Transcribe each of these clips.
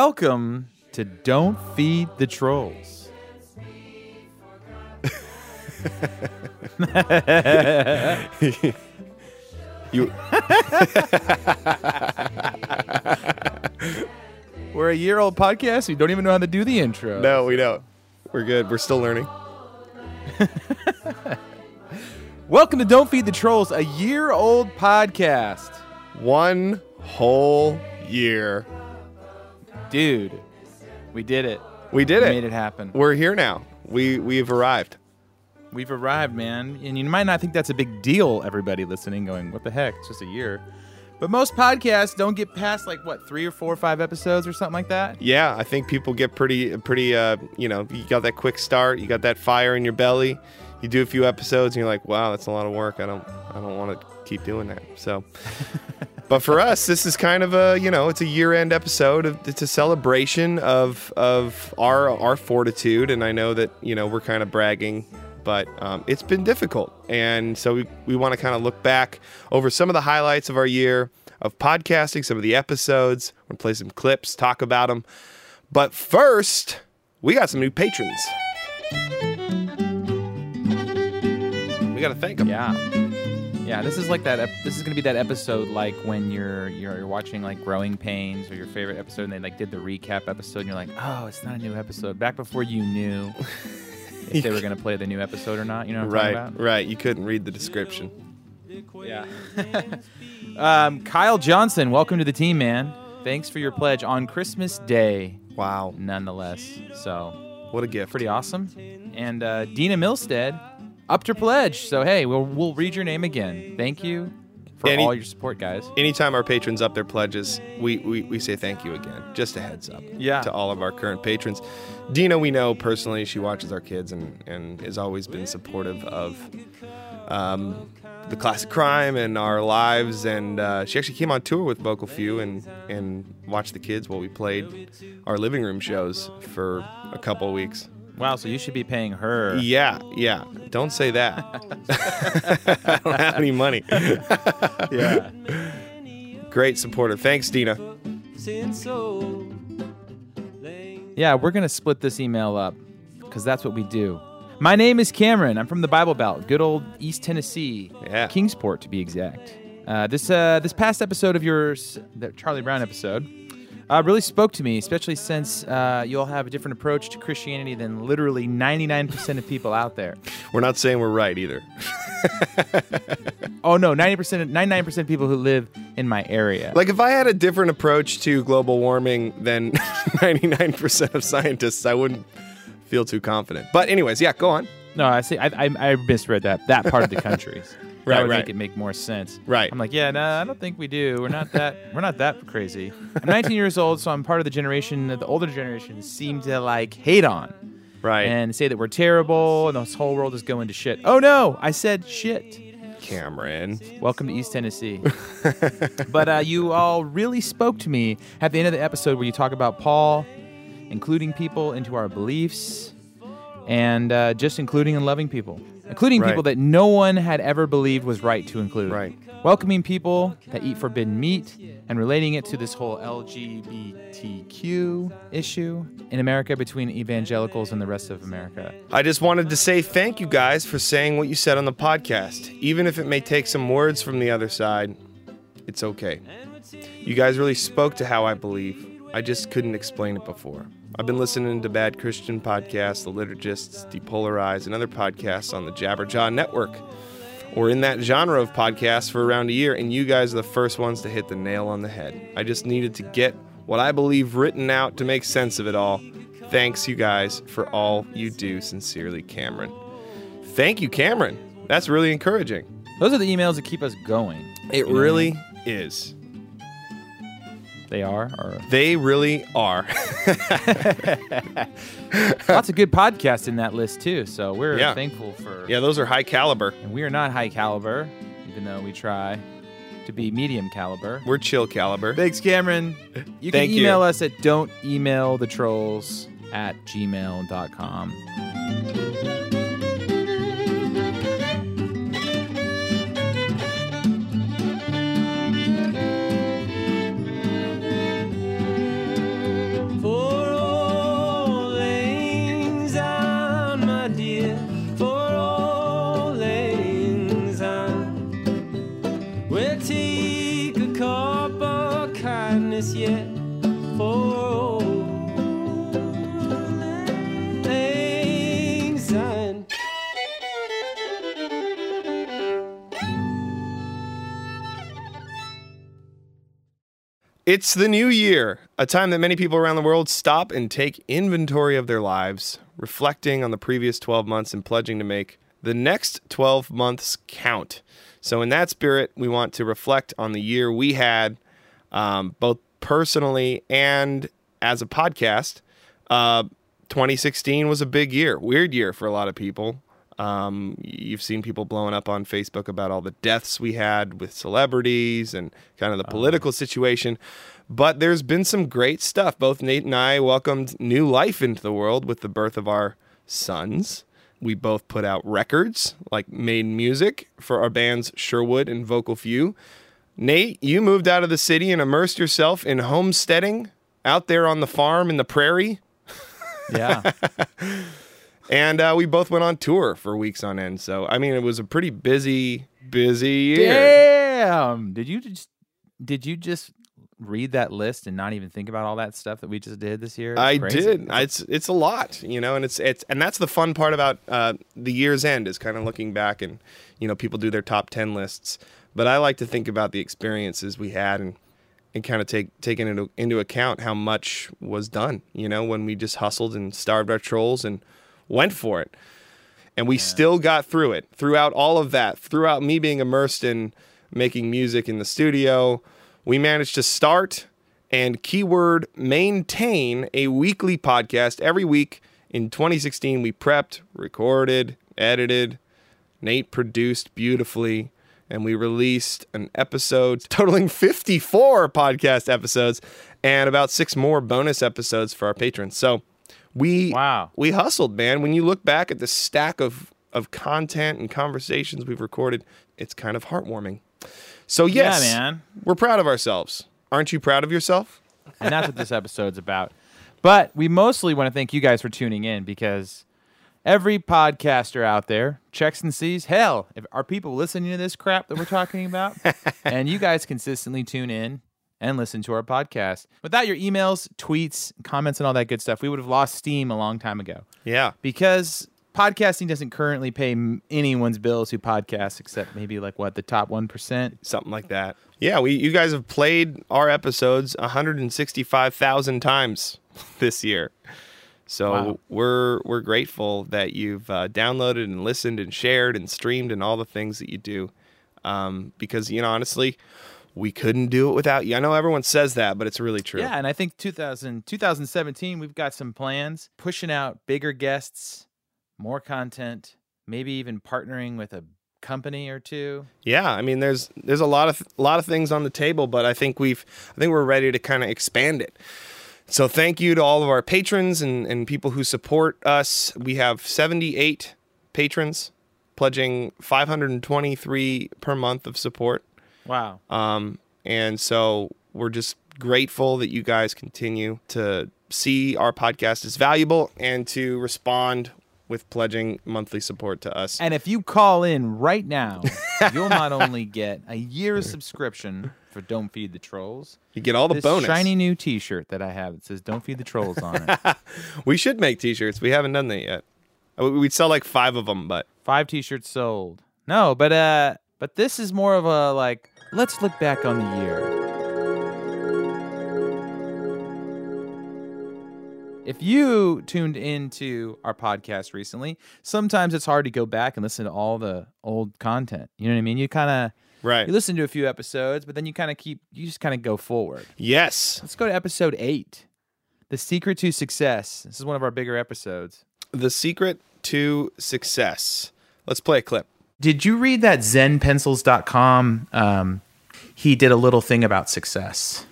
Welcome to Don't Feed the Trolls. You We're a year old podcast. We don't even know how to do the intro. no, we don't. We're good. We're still learning. Welcome to Don't Feed the Trolls, a year old podcast. One whole year. Dude, we did it. We did We it. made it happen. We're here now. We we've arrived. We've arrived, man. And you might not think that's a big deal, everybody listening, going, what the heck? It's just a year. But most podcasts don't get past like what, three or four or five episodes or something like that? Yeah, I think people get pretty pretty uh, you know, you got that quick start, you got that fire in your belly. You do a few episodes and you're like, "Wow, that's a lot of work. I don't I don't want to keep doing that." So But for us, this is kind of a, you know, it's a year-end episode. Of, it's a celebration of of our our fortitude and I know that, you know, we're kind of bragging but um, it's been difficult. And so we, we want to kind of look back over some of the highlights of our year of podcasting, some of the episodes. To play some clips, talk about them. But first, we got some new patrons. We got to thank them. Yeah. Yeah, this is like that. Ep- this is gonna be that episode like when you're, you're you're watching like Growing Pains or your favorite episode, and they like did the recap episode, and you're like, oh, it's not a new episode. Back before you knew if they were gonna play the new episode or not. You know what I'm Right, talking right. You couldn't read the description. Yeah. um, Kyle Johnson, welcome to the team, man. Thanks for your pledge on Christmas Day, Wow, nonetheless. So what a gift. pretty awesome. And uh, Dina Milstead upped her pledge. So hey, we'll we'll read your name again. Thank you for Any- all your support, guys. Anytime our patrons up their pledges, we, we, we say thank you again. Just a heads up Yeah. to all of our current patrons. Dina, we know personally, she watches our kids and, and has always been supportive of um, the classic crime and our lives. And uh, she actually came on tour with Vocal Few and, and watched the kids while we played our living room shows for a couple of weeks. Wow, so you should be paying her. Yeah, yeah. Don't say that. I don't have any money. Yeah. Great supporter. Thanks, Dina. Yeah, we're going to split this email up because that's what we do. My name is Cameron. I'm from the Bible Belt, good old East Tennessee, Yeah. Kingsport to be exact. Uh, this uh, this past episode of yours, the Charlie Brown episode, uh, really spoke to me, especially since uh, you all have a different approach to Christianity than literally 99% of people out there. We're not saying we're right either. Oh no, 90%, 99% of people who live in my area. Like if I had a different approach to global warming than 99% of scientists, I wouldn't feel too confident. But anyways, yeah, go on. No, I see. I, I, I misread that that part of the country. Right, that would right. make it make more sense. Right. I'm like, yeah, no, I don't think we do. We're not that. we're not that crazy. I'm 19 years old, so I'm part of the generation that the older generation seem to like hate on Right. and say that we're terrible and this whole world is going to shit. Oh no, I said shit. Cameron. Welcome to East Tennessee. but uh, you all really spoke to me at the end of the episode where you talk about Paul including people into our beliefs and uh, just including and loving people, including Right. people that no one had ever believed was right to include. Right. Welcoming people that eat forbidden meat and relating it to this whole LGBTQ issue in America between evangelicals and the rest of America. I just wanted to say thank you guys for saying what you said on the podcast. Even if it may take some words from the other side, it's okay. You guys really spoke to how I believe. I just couldn't explain it before. I've been listening to Bad Christian podcasts, The Liturgists, Depolarized, and other podcasts on the Jabberjaw Network, or in that genre of podcasts for around a year, and you guys are the first ones to hit the nail on the head. I just needed to get what I believe written out to make sense of it all. Thanks, you guys, for all you do. Sincerely, Cameron. Thank you, Cameron. That's really encouraging. Those are the emails that keep us going. It really is. They are. Or They really are. lots of good podcasts in that list too. So we're Yeah. thankful for. yeah, those are high caliber. And we are not high caliber, even though we try to be medium caliber. We're chill caliber. Thanks, Cameron. You can Thank you. email us at don't email the trolls at gmail.com. It's the new year, a time that many people around the world stop and take inventory of their lives, reflecting on the previous 12 months and pledging to make the next 12 months count. So, in that spirit, we want to reflect on the year we had, um, both personally and as a podcast. Uh, 2016 was a big year, weird year for a lot of people. Um, you've seen people blowing up on Facebook about all the deaths we had with celebrities and kind of the political situation. But there's been some great stuff. Both Nate and I welcomed new life into the world with the birth of our sons. We both put out records, like made music for our bands Sherwood and Vocal Few. Nate, you moved out of the city and immersed yourself in homesteading out there on the farm in the prairie. Yeah. And uh, we both went on tour for weeks on end. So, I mean, it was a pretty busy, busy year. Damn. Did you just did you just read that list and not even think about all that stuff that we just did this year? It's I crazy. did. I- It's it's a lot, you know, and it's it's and that's the fun part about uh, the year's end is kind of looking back and you know people do their top ten lists, but I like to think about the experiences we had and and kind of take taking into into account how much was done, you know, when we just hustled and starved our trolls and went for it. And we still got through it. Throughout all of that, throughout me being immersed in making music in the studio, we managed to start and keyword maintain a weekly podcast every week. In 2016, we prepped, recorded, edited. Nate produced beautifully, and we released an episode totaling 54 podcast episodes and about six more bonus episodes for our patrons. So we Wow. we hustled, man. When you look back at the stack of of content and conversations we've recorded, it's kind of heartwarming. So yes, Yeah, man. we're proud of ourselves. Aren't you proud of yourself? and that's what this episode's about. But we mostly want to thank you guys for tuning in because every podcaster out there checks and sees, hell, if are people listening to this crap that we're talking about? and you guys consistently tune in and listen to our podcast. Without your emails, tweets, comments, and all that good stuff, we would have lost steam a long time ago Yeah. because podcasting doesn't currently pay anyone's bills who podcast except maybe like what the top 1%. something like that. Yeah, we you guys have played our episodes 165,000 times this year. So Wow. we're we're grateful that you've uh, downloaded and listened and shared and streamed and all the things that you do. Um, because you know, honestly, we couldn't do it without you. I know everyone says that, but it's really true. Yeah, and I think 2000, 2017, we've got some plans, pushing out bigger guests, more content, maybe even partnering with a company or two. Yeah, I mean, there's there's a lot of a lot of things on the table, but I think we've I think we're ready to kind of expand it. So thank you to all of our patrons and, and people who support us. We have 78 patrons pledging 523 per month of support. Wow. Um, and so we're just grateful that you guys continue to see our podcast as valuable and to respond with pledging monthly support to us. And if you call in right now, you'll not only get a year's subscription for Don't Feed the Trolls, You get all the this bonus. shiny new T-shirt that I have that says "Don't Feed the Trolls" on it. We should make t-shirts. We haven't done that yet. Uh, We'd sell like five of them, but Five T-shirts sold. No, but uh, but this is more of a like. Let's look back on the year. If you tuned into our podcast recently, sometimes it's hard to go back and listen to all the old content. You know what I mean? You kind of right. you listen to a few episodes, but then you kind of keep you just kind of go forward. Yes, Let's go to episode 8. The secret to success. This is one of our bigger episodes. the secret to success. Let's play a clip. Did you read that zenpencils.com um he did a little thing about success.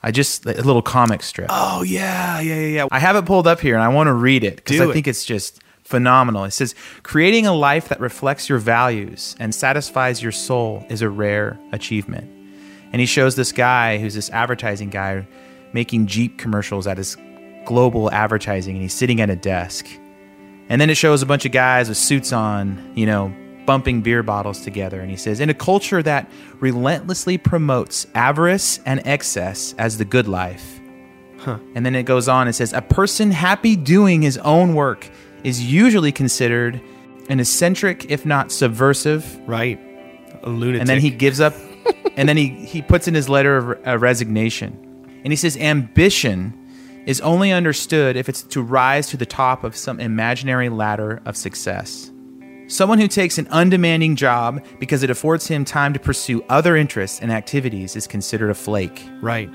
I just a little comic strip. Oh yeah, yeah, yeah, yeah. I have it pulled up here and I want to read it because I it. think it's just phenomenal. It says, Creating a life that reflects your values and satisfies your soul is a rare achievement. And he shows this guy who's this advertising guy making Jeep commercials at his global advertising and he's sitting at a desk. And then it shows a bunch of guys with suits on, you know, bumping beer bottles together. And he says, In a culture that relentlessly promotes avarice and excess as the good life. And then it goes on and says, A person happy doing his own work is usually considered an eccentric, if not subversive. Right. A lunatic. And then he gives up, and then he, he puts in his letter of uh, resignation. And he says, Ambition is only understood if it's to rise to the top of some imaginary ladder of success. Someone who takes an undemanding job because it affords him time to pursue other interests and activities is considered a flake. Right.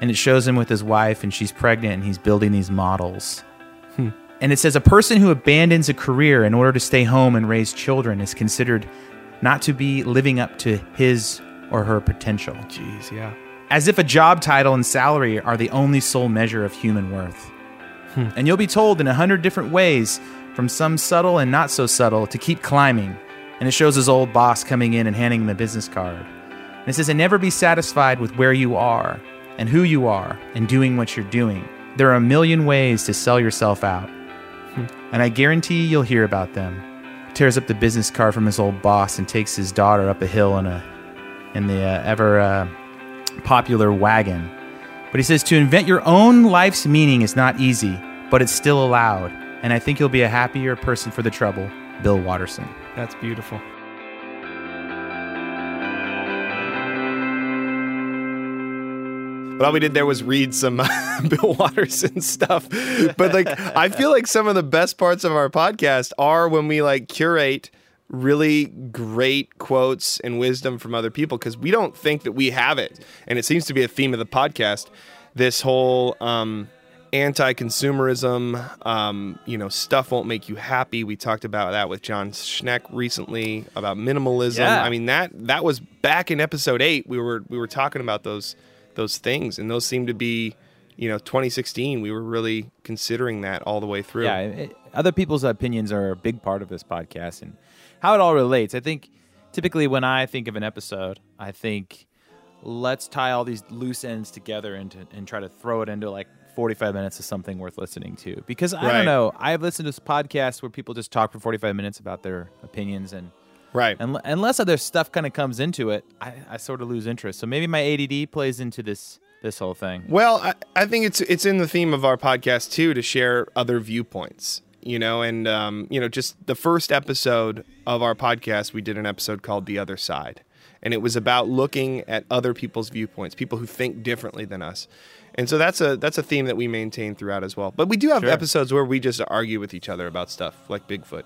And it shows him with his wife, and she's pregnant, and he's building these models. Hmm. And it says a person who abandons a career in order to stay home and raise children is considered not to be living up to his or her potential. Jeez, yeah. As if a job title and salary are the only sole measure of human worth. Hmm. And you'll be told in a hundred different ways, from some subtle and not so subtle, to keep climbing. And it shows his old boss coming in and handing him a business card. And it says, and never be satisfied with where you are and who you are and doing what you're doing. There are a million ways to sell yourself out. And I guarantee you'll hear about them. Tears up the business card from his old boss and takes his daughter up a hill in a in the uh, ever uh, popular wagon. But he says to invent your own life's meaning is not easy, but it's still allowed. And I think you'll be a happier person for the trouble. Bill Watterson. That's beautiful. But all we did there was read some Bill Watterson stuff. But like, I feel like some of the best parts of our podcast are when we like curate really great quotes and wisdom from other people because we don't think that we have it. And it seems to be a theme of the podcast. This whole um, anti-consumerism, um, you know, stuff won't make you happy. We talked about that with John Schneck recently about minimalism. Yeah. I mean that that was back in episode eight. We were we were talking about those those things, and those seem to be, you know, 2016. We were really considering that all the way through. Yeah, it, other people's opinions are a big part of this podcast and how it all relates. I think typically when I think of an episode, I think let's tie all these loose ends together and, to, and try to throw it into like 45 minutes is something worth listening to. Because I Right. don't know, I've listened to podcasts where people just talk for 45 minutes about their opinions and Right. and unless other stuff kind of comes into it, I, I sort of lose interest. So maybe my ADD plays into this this whole thing. Well, I, I think it's it's in the theme of our podcast too to share other viewpoints. You know, and um, you know, just the first episode of our podcast, we did an episode called "The Other Side," and it was about looking at other people's viewpoints, people who think differently than us. And so that's a that's a theme that we maintain throughout as well. But we do have Sure. episodes where we just argue with each other about stuff, like Bigfoot.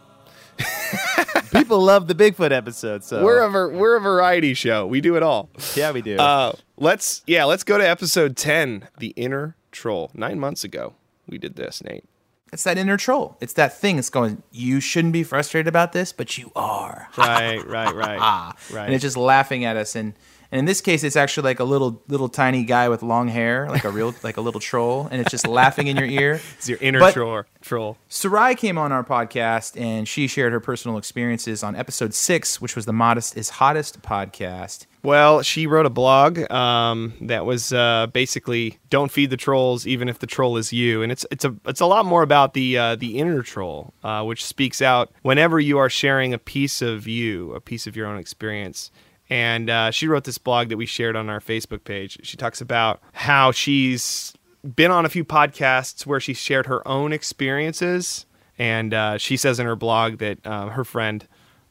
People love the Bigfoot episode, so We're a ver- we're a variety show. We do it all. yeah, we do. Uh, let's yeah, let's go to episode ten, the inner troll. Nine months ago, we did this, Nate. It's that inner troll. It's that thing It's going, you shouldn't be frustrated about this, but you are. Right, right, right, Ah. right. And it's just laughing at us. And, and in this case, it's actually like a little little tiny guy with long hair, like a real like a little troll, and it's just laughing in your ear. It's your inner But- troll. Troll. Sarai came on our podcast and she shared her personal experiences on episode six, which was the Modest is Hottest podcast. Well, she wrote a blog um, that was uh, basically "Don't feed the trolls, even if the troll is you," and it's it's a it's a lot more about the uh, the inner troll, uh, which speaks out whenever you are sharing a piece of you, a piece of your own experience. And uh, she wrote this blog that we shared on our Facebook page. She talks about how she's been on a few podcasts where she shared her own experiences, and uh, she says in her blog that uh, her friend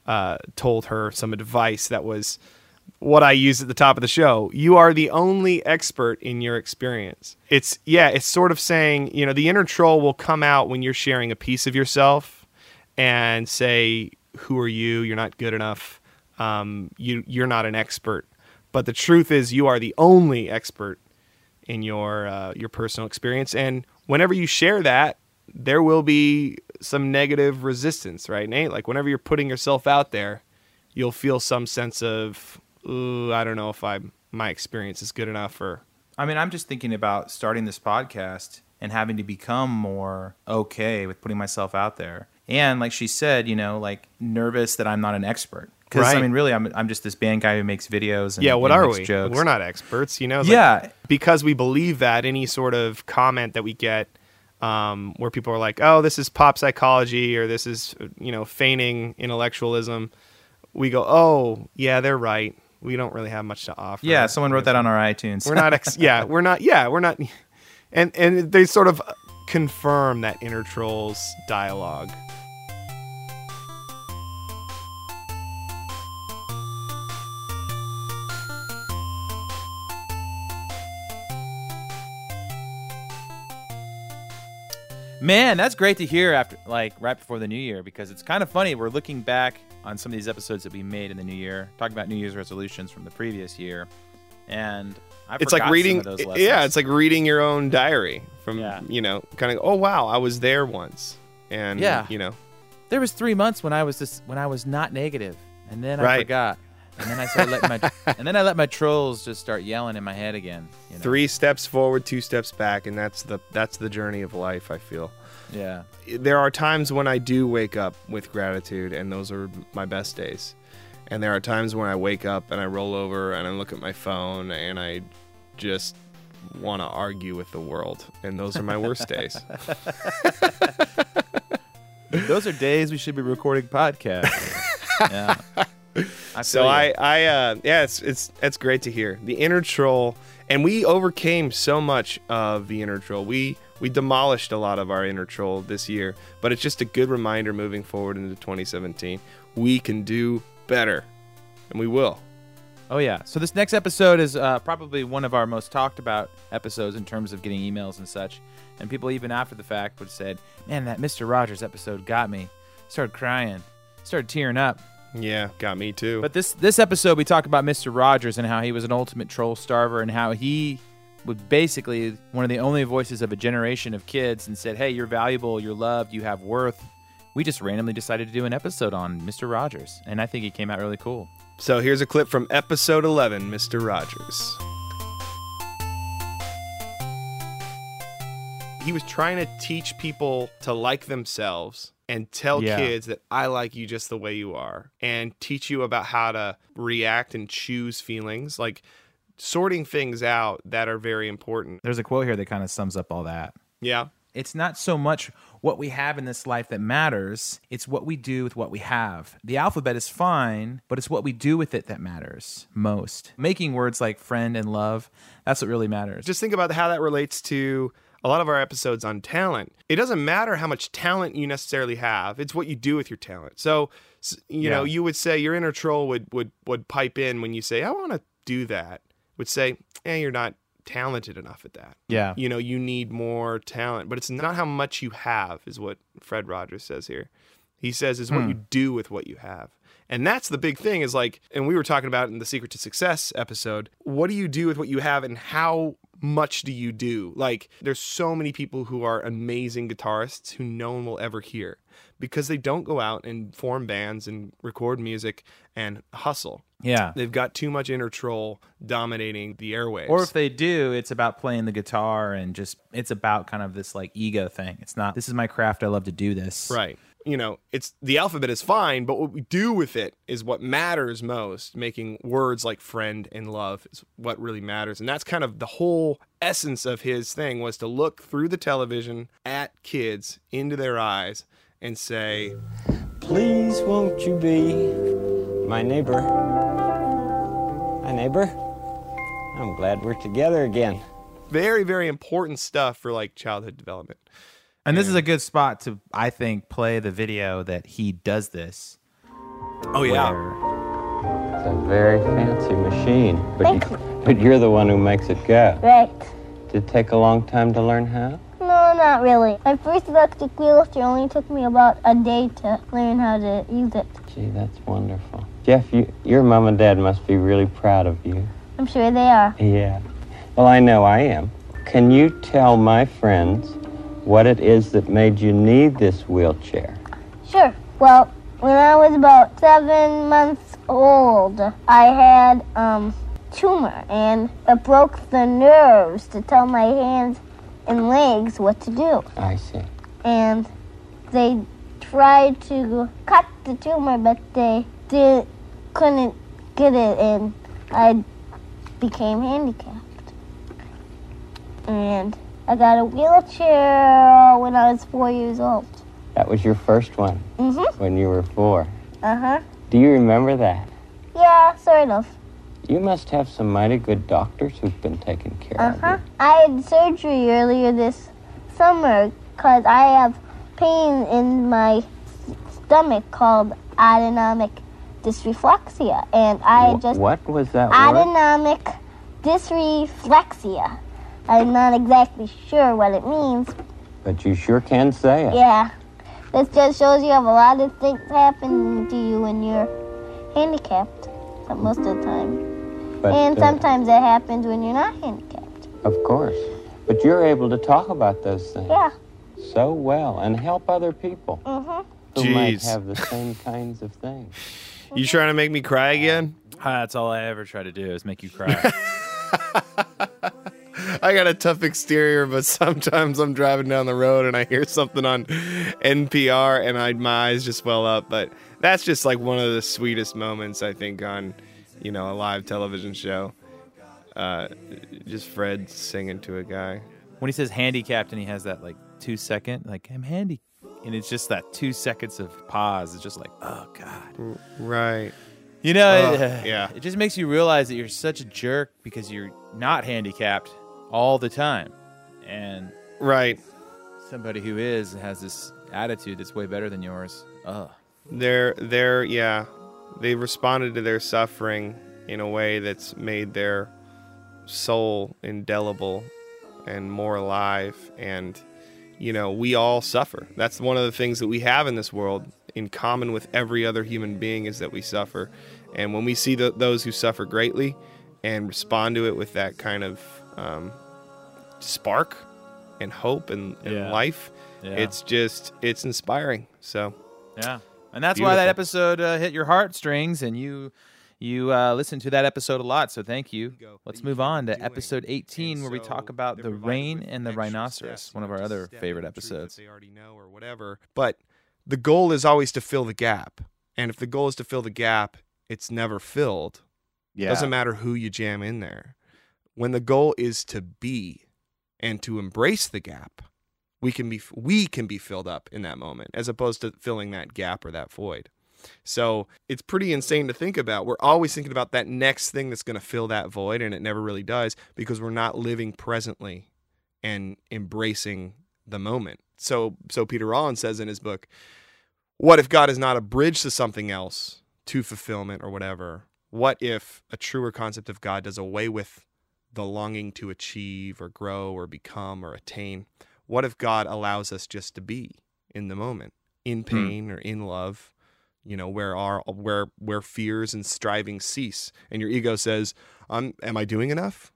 uh, told her some advice that was what I used at the top of the show. You are the only expert in your experience. It's yeah, it's sort of saying, you know, the inner troll will come out when you're sharing a piece of yourself and say, "Who are you? You're not good enough. Um, you you're not an expert." But the truth is, you are the only expert in your uh, your personal experience, and whenever you share that, there will be some negative resistance, right, Nate? Like whenever you're putting yourself out there, you'll feel some sense of, Ooh, I don't know if I my experience is good enough, or I mean, I'm just thinking about starting this podcast and having to become more okay with putting myself out there. And like she said, you know, like nervous that I'm not an expert. Because I mean, really, I'm, I'm just this band guy who makes videos. And, yeah, what and are we? Jokes. We're not experts, you know. It's like- Yeah, because we believe that any sort of comment that we get um, where people are like, "Oh, this is pop psychology," or "This is you know feigning intellectualism," we go, oh yeah, they're right. We don't really have much to offer. Yeah, someone wrote that on our iTunes. We're not. Ex- yeah, we're not. Yeah, we're not. And and they sort of confirm that inner trolls dialogue. Man, that's great to hear after like right before the new year because it's kind of funny. We're looking back on some of these episodes that we made in the new year, talking about New Year's resolutions from the previous year, and I It's like reading. of those lessons. Yeah, it's like reading your own diary from Yeah. you know, kind of. Oh wow, I was there once, and Yeah. you know, there was three months when I was just when I was not negative, and then I Right. forgot, and then I started letting my and then I let my trolls just start yelling in my head again. You know? three steps forward, two steps back, and that's the that's the journey of life. I feel. Yeah. there are times when I do wake up with gratitude, and those are my best days. And there are times when I wake up and I roll over and I look at my phone and I just want to argue with the world. And those are my worst days. Those are days we should be recording podcasts. yeah. I So. I, I, uh, yeah, it's it's it's great to hear the inner troll, and we overcame so much of the inner troll. We we demolished a lot of our inner troll this year, but it's just a good reminder moving forward into 2017. We can do better, and we will. Oh yeah. So this next episode is uh, probably one of our most talked about episodes in terms of getting emails and such. And people even after the fact would said, "Man, that Mr. Rogers episode got me. Started crying, started tearing up." Yeah, got me too. But this this episode we talk about Mr. Rogers and how he was an ultimate troll starver and how he was basically one of the only voices of a generation of kids and said, "Hey, you're valuable, you're loved, you have worth." We just randomly decided to do an episode on Mr. Rogers, and I think it came out really cool. So here's a clip from episode 11, Mr. Rogers. He was trying to teach people to like themselves and tell Yeah. kids that I like you just the way you are and teach you about how to react and choose feelings, like sorting things out that are very important. There's a quote here that kind of sums up all that. Yeah. It's not so much what we have in this life that matters, it's what we do with what we have. The alphabet is fine, but it's what we do with it that matters most. Making words like friend and love, that's what really matters. just think about how that relates to a lot of our episodes on talent. It doesn't matter how much talent you necessarily have; it's what you do with your talent. So, you know, you would say your inner troll would would would pipe in when you say, "I want to do that." Would say, "Eh, you're not talented enough at that." yeah. You know, you need more talent, but it's not how much you have, is what Fred Rogers says here. He says is what you do with what you have. And that's the big thing is like, and we were talking about in the Secret to Success episode. What do you do with what you have and how much do you do? Like, there's so many people who are amazing guitarists who no one will ever hear because they don't go out and form bands and record music and hustle. Yeah. They've got too much inner troll dominating the airwaves. Or if they do, it's about playing the guitar and just it's about kind of this like ego thing. It's not this is my craft, I love to do this. Right. You know, it's the alphabet is fine, but what we do with it is what matters most. Making words like friend and love is what really matters. And that's kind of the whole essence of his thing was to look through the television at kids into their eyes and say, Please won't you be my neighbor? My neighbor? I'm glad we're together again. very, very important stuff for like childhood development. And this is a good spot to I think play the video that he does this. Oh yeah. It's a very fancy machine, but, Thank you, but you're the one who makes it go. Right. Did it take a long time to learn how? No, not really. My first electric wheelchair only took me about a day to learn how to use it. Gee, that's wonderful. Jeff, you, your mom and dad must be really proud of you. I'm sure they are. Yeah. Well, I know I am. Can you tell my friends what it is that made you need this wheelchair? Sure. Well, when I was about seven months old, I had um tumor, and it broke the nerves to tell my hands and legs what to do. I see. And they tried to cut the tumor, but they did couldn't get it, and I became handicapped. And I got a wheelchair when I was four years old. That was your first one Mhm. when you were four. Uh huh. Do you remember that? Yeah, sort of. You must have some mighty good doctors who've been taking care Uh of huh. I had surgery earlier this summer because I have pain in my stomach called autonomic dysreflexia, and I. Wh- just what was that word? dysreflexia. I'm not exactly sure what it means. But you sure can say it. Yeah, this just shows you have a lot of things happen to you when you're handicapped. so- Most of the time, But, and uh, sometimes it happens when you're not handicapped. Of course. But you're able to talk about those things Yeah. so well and help other people Mhm. who might have the same kinds of things. You trying to make me cry again? Ah, that's all I ever try to do is make you cry. I got a tough exterior, but sometimes I'm driving down the road and I hear something on NPR and I, my eyes just well up. But that's just like one of the sweetest moments I think on, you know, a live television show. Uh, just Fred singing to a guy. when he says handicapped and he has that like two second, like I'm handy, and it's just that two seconds of pause. It's just like, oh god. Right. You know, Oh, it, yeah. It just makes you realize that you're such a jerk because you're not handicapped all the time, and Right. somebody who is has this attitude that's way better than yours. Ugh. They're they're yeah, they responded to their suffering in a way that's made their soul indelible and more alive and you know, we all suffer. That's one of the things that we have in this world in common with every other human being is that we suffer. And when we see the, those who suffer greatly and respond to it with that kind of um, spark and hope and, and Yeah. life, Yeah. it's just it's inspiring. So Yeah, and that's why that episode uh, hit your heartstrings, and you you uh, listened to that episode a lot. So thank you. Let's move on to episode 18, where we talk about the rain and the rhinoceros, one of our other favorite episodes. They already know or whatever. But the goal is always to fill the gap. And if the goal is to fill the gap, it's never filled. Yeah, Doesn't matter who you jam in there. When the goal is to be and to embrace the gap, we can be we can be filled up in that moment as opposed to filling that gap or that void. So it's pretty insane to think about. We're always thinking about that next thing that's going to fill that void, and it never really does because we're not living presently and embracing the moment. So, so Peter Rollins says in his book, "What if God is not a bridge to something else, to fulfillment or whatever? What if a truer concept of God does away with the longing to achieve or grow or become or attain? What if God allows us just to be in the moment, in pain or in love?" you know where our where where fears and striving cease? And your ego says um am i doing enough?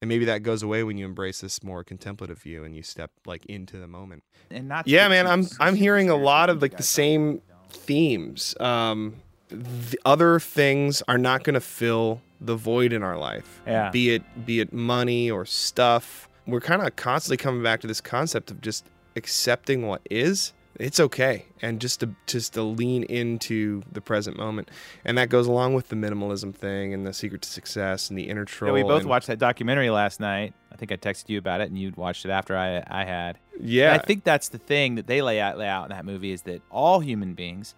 And maybe that goes away when you embrace this more contemplative view and you step like into the moment. And not yeah man i'm i'm hearing a lot of like the same themes. Um the other things are not going to fill the void in our life Yeah. be it be it money or stuff we're kind of constantly coming back to this concept of just accepting what is it's okay and just to just to lean into the present moment and that goes along with the minimalism thing and the secret to success and the inner Yeah, troll we both and- watched that documentary last night. I think I texted you about it, and you'd watched it after I I had. yeah And I think that's the thing that they lay out lay out in that movie is that all human beings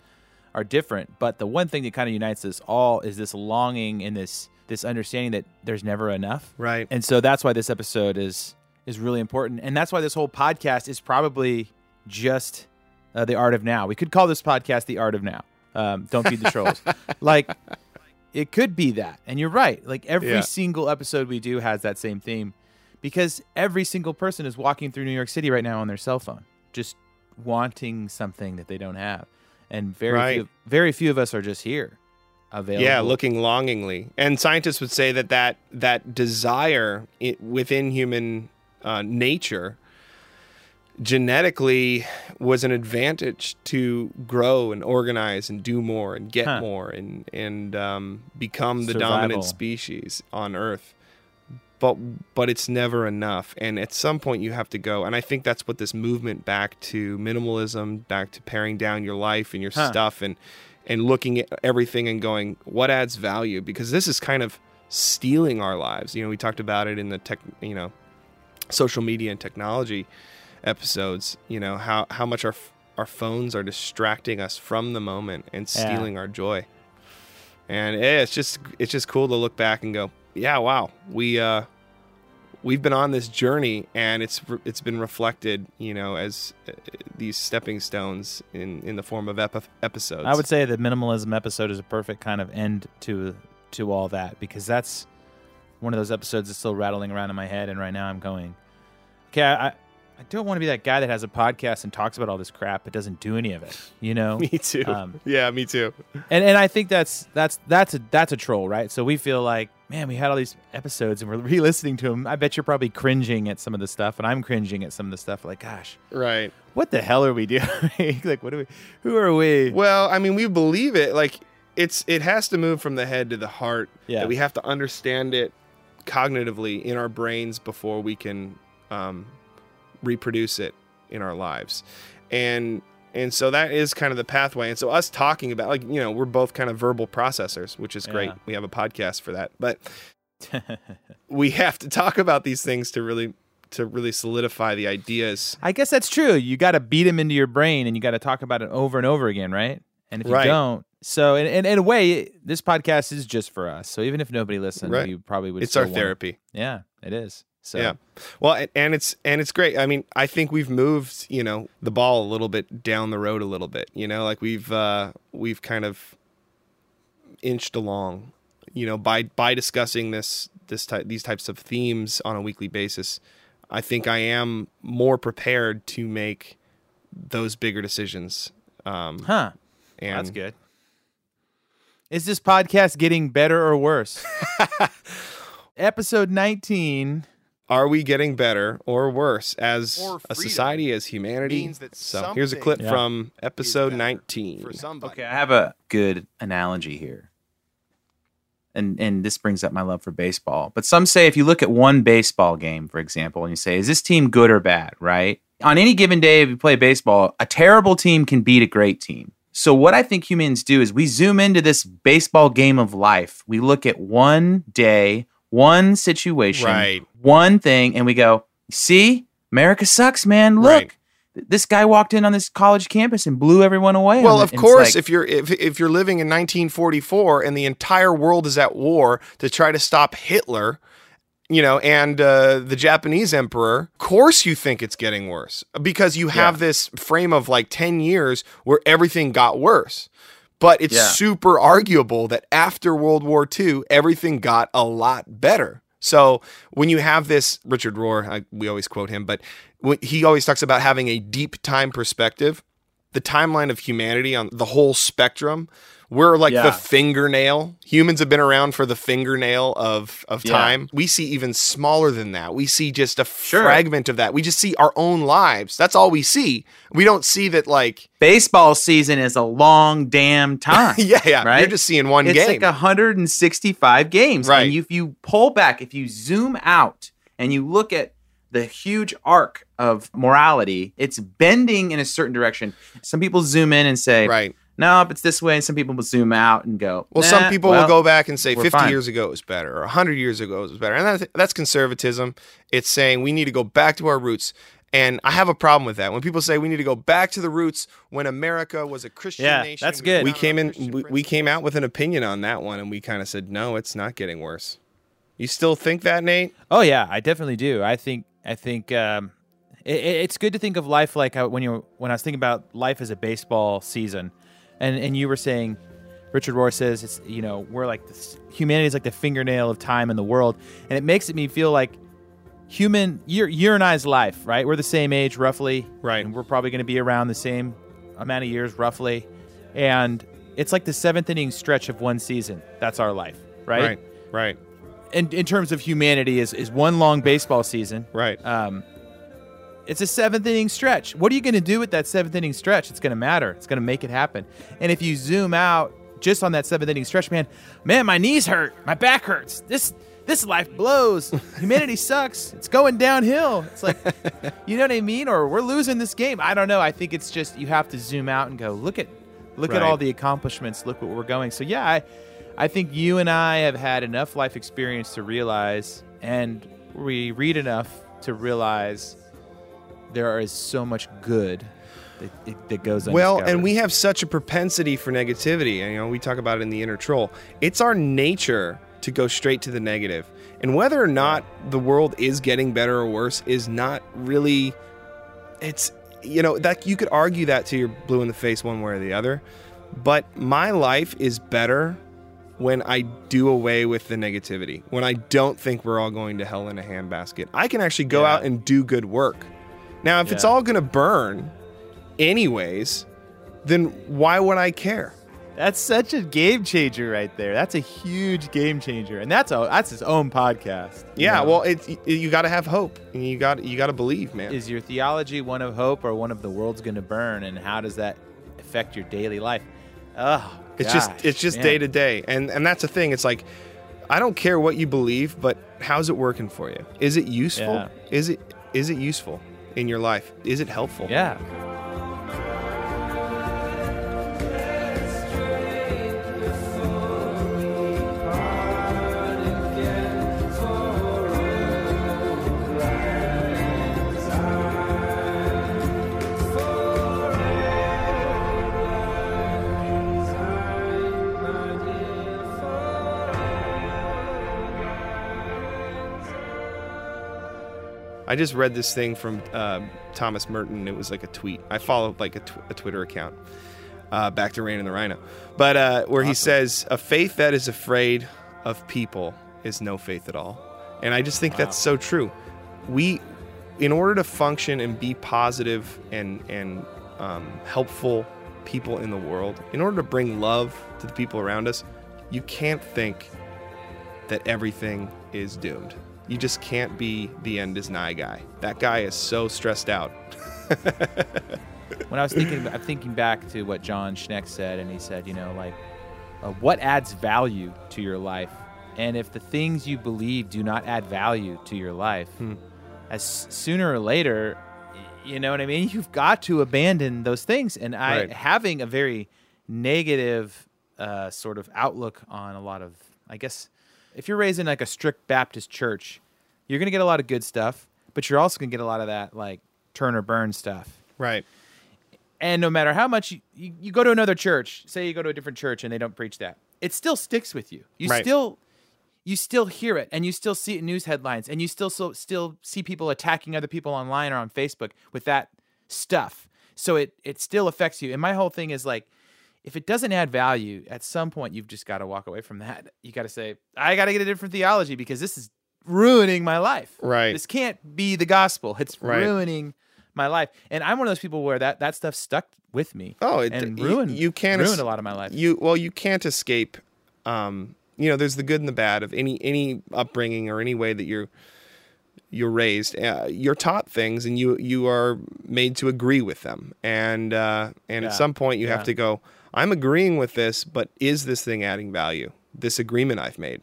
are different, but the one thing that kind of unites us all is this longing and this this understanding that there's never enough. right And so that's why this episode is is really important, and that's why this whole podcast is probably just uh, the art of now. We could call this podcast the art of now. Um, don't feed the trolls. like it could be that, and you're right. Like every Yeah. single episode we do has that same theme, because every single person is walking through New York City right now on their cell phone, just wanting something that they don't have, and very Right. few, very few of us are just here, available. Yeah, looking longingly. And scientists would say that that, that desire within human uh, nature genetically was an advantage to grow and organize and do more and get Huh. more and, and um, become the Survival. dominant species on Earth. But, but it's never enough. And at some point, you have to go. And I think that's what this movement back to minimalism, back to paring down your life and your Huh. stuff and and looking at everything and going, what adds value? Because this is kind of stealing our lives. You know, we talked about it in the tech, you know, social media and technology episodes. You know how how much our our phones are distracting us from the moment and Yeah. stealing our joy. and eh, it's just it's just cool to look back and go, yeah, wow, we uh, we've been on this journey, and it's it's been reflected, you know, as uh, these stepping stones in in the form of epi- episodes. I would say the minimalism episode is a perfect kind of end to to all that because that's one of those episodes that's still rattling around in my head, and right now I'm going, okay, I I don't want to be that guy that has a podcast and talks about all this crap but doesn't do any of it, you know. me too. Um, yeah, me too. and and I think that's that's that's a that's a troll, right? So we feel like, man, we had all these episodes and we're re-listening to them. I bet you're probably cringing at some of the stuff, and I'm cringing at some of the stuff. Like, gosh, Right. what the hell are we doing? like, what are we? Who are we? Well, I mean, we believe it. Like it's it has to move from the head to the heart. Yeah. That we have to understand it cognitively in our brains before we can um, reproduce it in our lives, and and so that is kind of the pathway. And so us talking about like you know we're both kind of verbal processors, which is great. Yeah. We have a podcast for that, but we have to talk about these things to really to really solidify the ideas. I guess that's true. You got to beat them into your brain, and you got to talk about it over and over again, right? And if you don't, so in, in, in a way, this podcast is just for us. So even if nobody listened, Right. you probably would. It's our therapy. Yeah, it is. So Yeah. Well, and- and it's and it's great. I mean, I think we've moved, you know, the ball a little bit down the road a little bit. You know, like we've uh, we've kind of inched along. You know, by by discussing this this type these types of themes on a weekly basis, I think I am more prepared to make those bigger decisions. Um, huh? and That's good. Is this podcast getting better or worse? Episode 19. Are we getting better or worse as Or a society, as humanity? so here's a clip Yeah. from episode 19. for. Okay, I have a good analogy here. And and this brings up my love for baseball. But some say if you look at one baseball game, for example, and you say, is this team good or bad, right? On any given day, if you play baseball, a terrible team can beat a great team. So what I think humans do is we zoom into this baseball game of life. We look at one day, one situation, Right. one thing, and we go, see, America sucks, man. Look. Right. This guy walked in on this college campus and blew everyone away. Well, of course, like- if you're if, if you're living in 1944 and the entire world is at war to try to stop Hitler, you know, and uh, the Japanese emperor, of course you think it's getting worse because you have this frame of like 10 years where everything got worse. But it's Yeah. super arguable that after World War II, everything got a lot better. So when you have this, Richard Rohr, I, we always quote him, but when, he always talks about having a deep time perspective the timeline of humanity on the whole spectrum. We're like the fingernail. Humans have been around for the fingernail of of Yeah. time. We see even smaller than that. We see just a Sure. fragment of that. We just see our own lives. That's all we see. We don't see that like baseball season is a long damn time. yeah, yeah. Right? You're just seeing one it's game. It's like 165 games. Right. And if you pull back, if you zoom out and you look at the huge arc of morality, it's bending in a certain direction. Some people zoom in and say, right. No, it's this way. And some people will zoom out and go, Well, "Nah, some people well, will go back and say we're 50 fine." years ago it was better or 100 years ago it was better. And that's, that's conservatism. It's saying we need to go back to our roots. And I have a problem with that. When people say we need to go back to the roots when America was a Christian Yeah, nation. that's good. We came in we, we came out with an opinion on that one and we kind of said no, it's not getting worse. You still think that, Nate? Oh yeah, I definitely do. I think I think um, it, it- it's good to think of life like how, when you when I was thinking about life as a baseball season, and and you were saying, Richard Rohr says it's you know we're like this, humanity is like the fingernail of time in the world, and it makes it me feel like human your your and I's life right. We're the same age roughly, Right. And we're probably going to be around the same amount of years roughly, and it's like the seventh inning stretch of one season. That's our life, right? Right. Right. In, in terms of humanity, is is one long baseball season, Right. um, it's a seventh inning stretch. What are you going to do with that seventh inning stretch? It's going to matter. It's going to make it happen. And if you zoom out just on that seventh inning stretch, man, man, my knees hurt, my back hurts. This this life blows. Humanity sucks. It's going downhill. It's like, you know what I mean? Or we're losing this game. I don't know. I think it's just you have to zoom out and go look at look at all the accomplishments. Look what we're going. So yeah, I I think you and I have had enough life experience to realize, and we read enough to realize there is so much good that, it, that goes Well, and we have such a propensity for negativity. And, you know, we talk about it in the inner troll. It's our nature to go straight to the negative. And whether or not the world is getting better or worse is not really it's you know, that you could argue that to your blue in the face one way or the other. But my life is better when I do away with the negativity. When I don't think we're all going to hell in a handbasket. I can actually go Yeah. out and do good work. Now, if it's all going to burn anyways, then why would I care? That's such a game changer right there. That's a huge game changer, and that's a that's his own podcast. Yeah, know? well, it, it- you got to have hope. And you got you got to believe, man. is your theology one of hope or one of the world's going to burn, and how does that affect your daily life? Oh, It's just it's just man. day to day, and and that's the thing. It's like I don't care what you believe, but how's it working for you? Is it useful? Yeah. Is it is it useful in your life? Is it helpful? Yeah. I just read this thing from uh, Thomas Merton. It was like a tweet. I follow like a, tw- a Twitter account. Uh, back to Rain and the Rhino, but uh, where he says a faith that is afraid of people is no faith at all, and I just think that's so true. We, in order to function and be positive and and um, helpful people in the world, in order to bring love to the people around us, you can't think that everything is doomed. You just can't be the end is nigh guy. That guy is so stressed out. when I was thinking, I'm thinking back to what John Schneck said, and he said, you know, like, uh, what adds value to your life, and if the things you believe do not add value to your life, as sooner or later, you know what I mean. You've got to abandon those things, and I Right. having a very negative uh, sort of outlook on a lot of, I guess, if you're raised in like a strict Baptist church, you're gonna get a lot of good stuff, but you're also gonna get a lot of that like turn or burn stuff. Right. And no matter how much you, you, you go to another church, say you go to a different church and they don't preach that, it still sticks with you. You Right. still you still hear it and you still see it in news headlines and you still so, still see people attacking other people online or on Facebook with that stuff. So it it still affects you. And my whole thing is like if it doesn't add value, at some point you've just got to walk away from that. You got to say, I got to get a different theology because this is ruining my life. Right. This can't be the gospel. It's Right. ruining my life. And I'm one of those people where that, that stuff stuck with me. Oh, it, and ruined You, can't ruined a lot of my life. You well, you can't escape. Um, you know, there's the good and the bad of any any upbringing or any way that you're you're raised. Uh, you're taught things, and you you are made to agree with them. And uh, and Yeah. at some point, you Yeah. have to go. I'm agreeing with this, but is this thing adding value? This agreement I've made.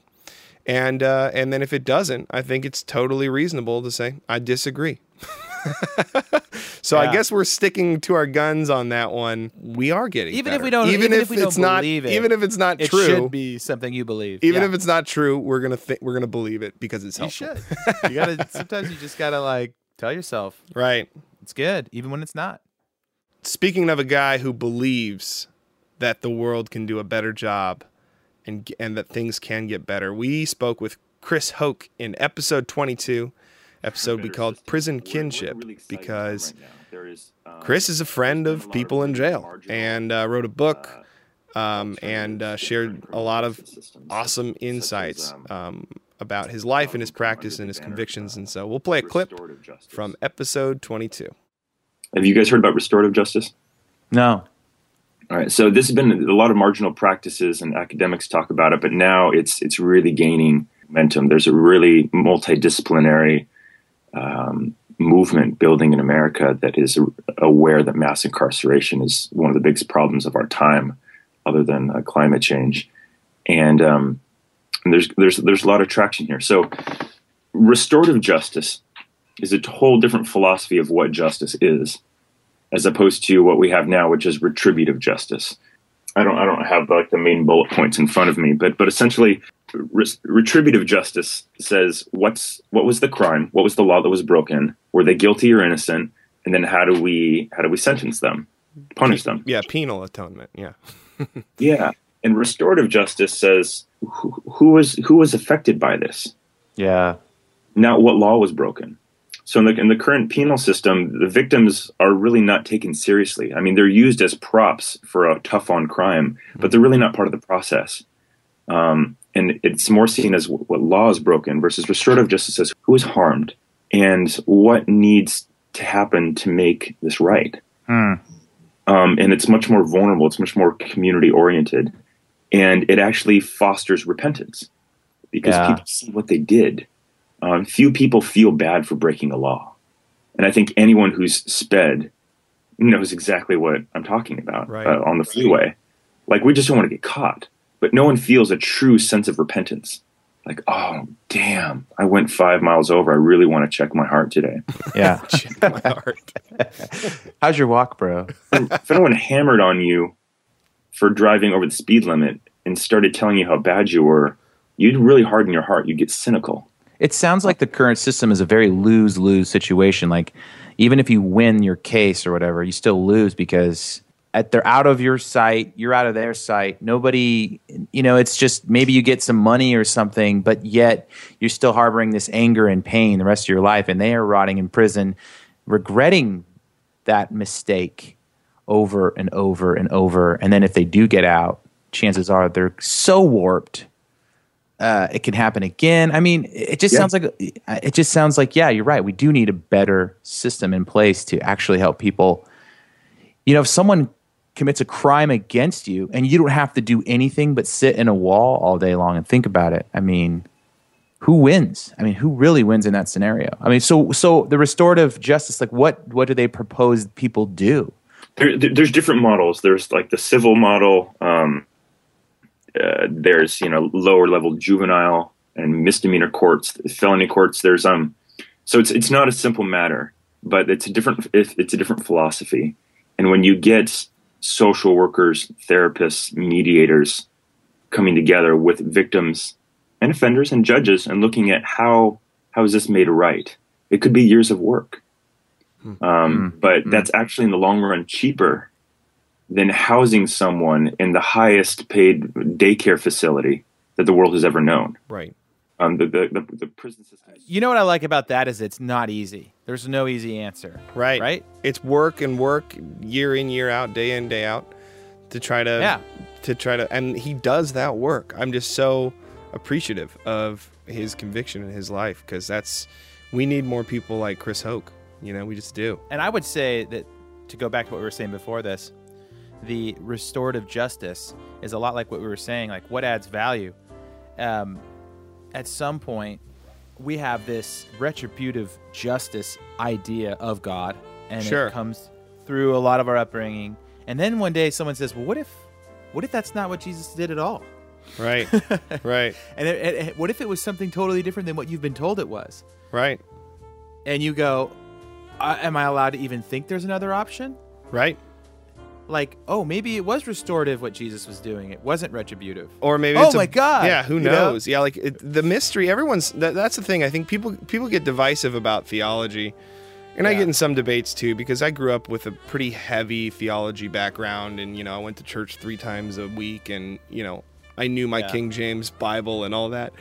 And uh, and then if it doesn't, I think it's totally reasonable to say I disagree. so I guess we're sticking to our guns on that one. We are getting Even if better. we don't- even if we don't it's not believe it, even if it's not it true, It should be something you believe. even Yeah. if it's not true, we're gonna think we're gonna believe it because it's you helpful. should. you gotta sometimes you just gotta like tell yourself Right. it's good, even when it's not. Speaking of a guy who believes that the world can do a better job and and that things can get better, we spoke with Chris Hoke in episode 22. Episode we called Prison Kinship because Chris is a friend of people in jail and uh, wrote a book um, and uh, shared a lot of awesome insights um, about his life and his practice and his convictions. And so we'll play a clip from episode 22. Have you guys heard about restorative justice? No. All right, so this has been a lot of marginal practices, and academics talk about it, but now it's it's really gaining momentum. There's a really multidisciplinary um, movement building in America that is aware that mass incarceration is one of the biggest problems of our time, other than uh, climate change, and, um, and there's there's there's a lot of traction here. So, restorative justice is a whole different philosophy of what justice is as opposed to what we have now, which is retributive justice. I don't I don't have like the main bullet points in front of me, but but essentially, re- retributive justice says what's what was the crime, what was the law that was broken, were they guilty or innocent, and then how do we how do we sentence them, punish them? Yeah, penal atonement. Yeah. Yeah, and restorative justice says who, who was who was affected by this. Yeah. Now, what law was broken? So, in the, in the current penal system, the victims are really not taken seriously. I mean, they're used as props for a tough on crime, but they're really not part of the process. Um, and it's more seen as what law is broken versus restorative justice says who is harmed and what needs to happen to make this right. Hmm. Um, and it's much more vulnerable, it's much more community oriented, and it actually fosters repentance because Yeah. people see what they did. Um, few people feel bad for breaking a law. And I think anyone who's sped knows exactly what I'm talking about Right. uh, on the freeway. Like, we just don't want to get caught. But no one feels a true sense of repentance. Like, oh, damn, I went five miles over. I really want to check my heart today. Yeah. Check my heart. How's your walk, bro? if anyone hammered on you for driving over the speed limit and started telling you how bad you were, you'd really harden your heart. You'd get cynical. It sounds like the current system is a very lose lose situation. Like, even if you win your case or whatever, you still lose because at, they're out of your sight, you're out of their sight. Nobody, you know, it's just maybe you get some money or something, but yet you're still harboring this anger and pain the rest of your life, and they are rotting in prison, regretting that mistake over and over and over. And then if they do get out, chances are they're so warped uh, it can happen again. I mean, it just Yeah. sounds like it just sounds like yeah, you're right. We do need a better system in place to actually help people. You know, if someone commits a crime against you and you don't have to do anything but sit in a wall all day long and think about it, I mean, who wins? I mean, who really wins in that scenario? I mean, so so the restorative justice, like what what do they propose people do? There, there- there's different models. There's like the civil model. Um, uh, there's you know lower level juvenile and misdemeanor courts, felony courts. There's um, so it's it's not a simple matter, but it's a different it's it's a different philosophy. And when you get social workers, therapists, mediators coming together with victims and offenders and judges and looking at how how is this made right, it could be years of work. Um, but that's actually in the long run cheaper than housing someone in the highest paid daycare facility that the world has ever known. Right. Um, the, the, the, the prison system. You know what I like about that is it's not easy. There's no easy answer. Right. Right? It's work and work year in year out, day in day out to try to Yeah. to try to and he does that work. I'm just so appreciative of his conviction in his life cuz that's we need more people like Chris Hoke. You know, we just do. And I would say that to go back to what we were saying before this, the restorative justice is a lot like what we were saying. Like, what adds value? Um, at some point, we have this retributive justice idea of God, and Sure. it comes through a lot of our upbringing. And then one day, someone says, "Well, what if, what if that's not what Jesus did at all? Right. right. And it, it- what if it was something totally different than what you've been told it was?" Right. And you go, "Am I allowed to even think there's another option?" Right. Like, oh, maybe it was restorative what Jesus was doing. It wasn't retributive. Or maybe Oh it's a- my God, Yeah, who you know? knows? Yeah, like it, the mystery everyone's that, that's the thing. I think people people get divisive about theology. And I get in some debates too because I grew up with a pretty heavy theology background and you know, I went to church 3 times a week and, you know, I knew my Yeah. King James Bible and all that.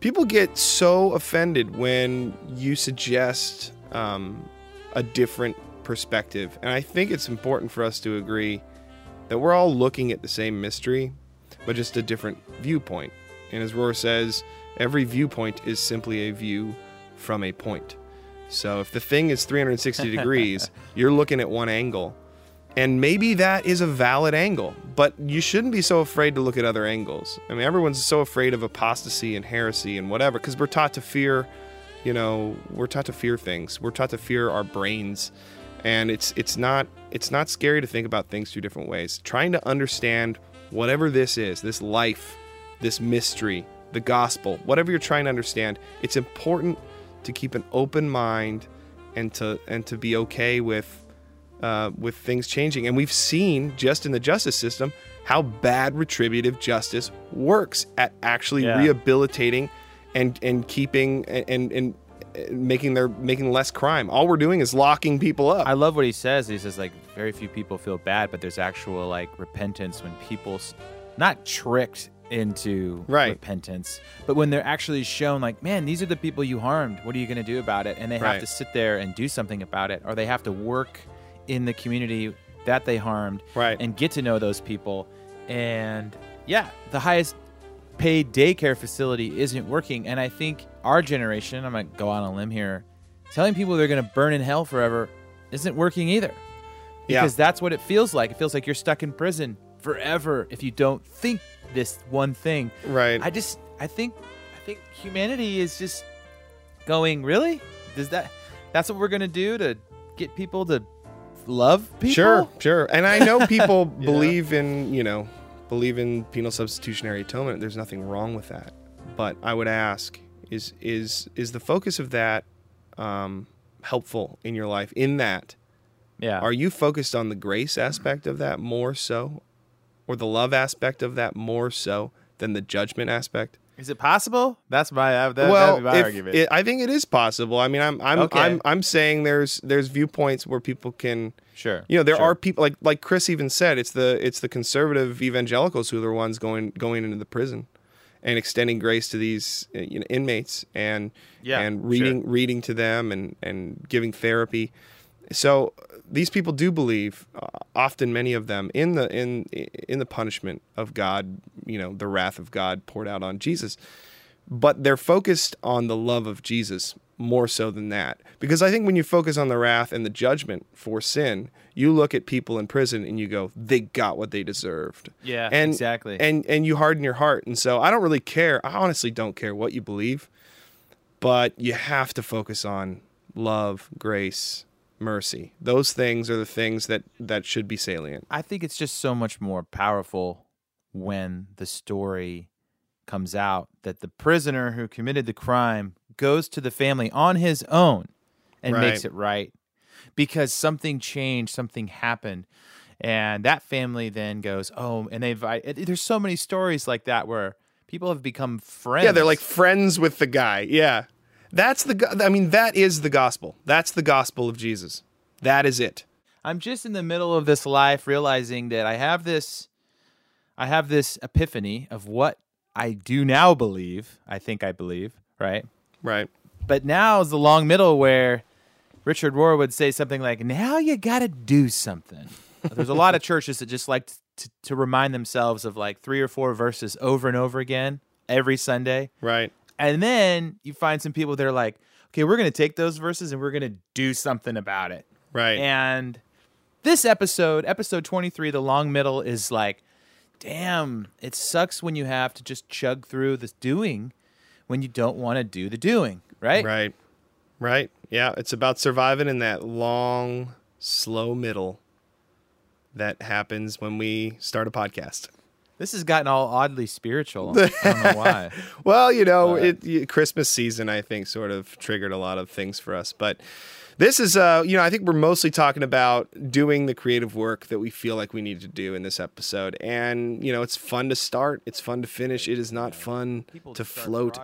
People get so offended when you suggest um, a different perspective. And I think it's important for us to agree that we're all looking at the same mystery, but just a different viewpoint. And as Rohr says, every viewpoint is simply a view from a point. So if the thing is 360 degrees, you're looking at one angle. And maybe that is a valid angle, but you shouldn't be so afraid to look at other angles. I mean, everyone's so afraid of apostasy and heresy and whatever because we're taught to fear, you know, we're taught to fear things. We're taught to fear our brains. And it's it's not it's not scary to think about things through different ways. Trying to understand whatever this is, this life, this mystery, the gospel, whatever you're trying to understand, it's important to keep an open mind and to and to be okay with uh, with things changing. And we've seen just in the justice system how bad retributive justice works at actually Yeah. rehabilitating and and keeping and and making their making less crime. All we're doing is locking people up. I love what he says. He says like very few people feel bad, but there's actual like repentance when people s- not tricked into Right. repentance, but when they're actually shown like, man, these are the people you harmed. What are you going to do about it? And they have Right. to sit there and do something about it, or they have to work in the community that they harmed Right. and get to know those people. And yeah, the highest paid daycare facility isn't working. And I think our generation, I'm going to go on a limb here, telling people they're going to burn in hell forever isn't working either. Yeah. Because that's what it feels like. It feels like you're stuck in prison forever if you don't think this one thing. right. I just, I think, I think humanity is just going, really? Does that, that's what we're going to do to get people to love people? Sure, sure. And I know people believe in, you know, believe in penal substitutionary atonement. There's nothing wrong with that. But I would ask is is is the focus of that um, helpful in your life in that Yeah. are you focused on the grace aspect of that more so or the love aspect of that more so than the judgment aspect? Is it possible? That's my, uh, that, well, that'd be my argument. it- I think it is possible. I mean, I'm I'm Okay. I'm I'm saying there's there's viewpoints where people can sure. you know, there sure. are people like like Chris even said it's the it's the conservative evangelicals who are the ones going going into the prison and extending grace to these uh, you know, inmates and Yeah, and sure. reading reading to them and and giving therapy. So these people do believe, uh, often many of them, in the in in the punishment of God, you know, the wrath of God poured out on Jesus but they're focused on the love of Jesus more so than that. Because I think when you focus on the wrath and the judgment for sin, you look at people in prison and you go, they got what they deserved. Yeah, and, exactly. And and you harden your heart. And so I don't really care. I honestly don't care what you believe, but you have to focus on love, grace, mercy. Those things are the things that that should be salient. I think it's just so much more powerful when the story comes out that the prisoner who committed the crime goes to the family on his own and makes it right because something changed, something happened. And that family then goes, oh, and they've, I, there's so many stories like that where people have become friends. Yeah, they're like friends with the guy. Yeah. That's the I mean that is the gospel. That's the gospel of Jesus. That is it. I'm just in the middle of this life realizing that I have this I have this epiphany of what I do now believe. I think I believe, right? Right. But now is the long middle where Richard Rohr would say something like, "Now you got to do something." There's a lot of churches that just like to, to remind themselves of like three or four verses over and over again every Sunday. Right. And then you find some people that are like, "Okay, we're going to take those verses and we're going to do something about it." Right. And this episode, episode 23, the long middle, is like, damn, it sucks when you have to just chug through this doing when you don't want to do the doing, right? Right. Right. Yeah, it's about surviving in that long, slow middle that happens when we start a podcast. This has gotten all oddly spiritual. I don't know why. Well, you know, it y- Christmas season I think sort of triggered a lot of things for us, but this is uh, you know, I think we're mostly talking about doing the creative work that we feel like we need to do in this episode. And, you know, it's fun to start, it's fun to finish. It is not fun to float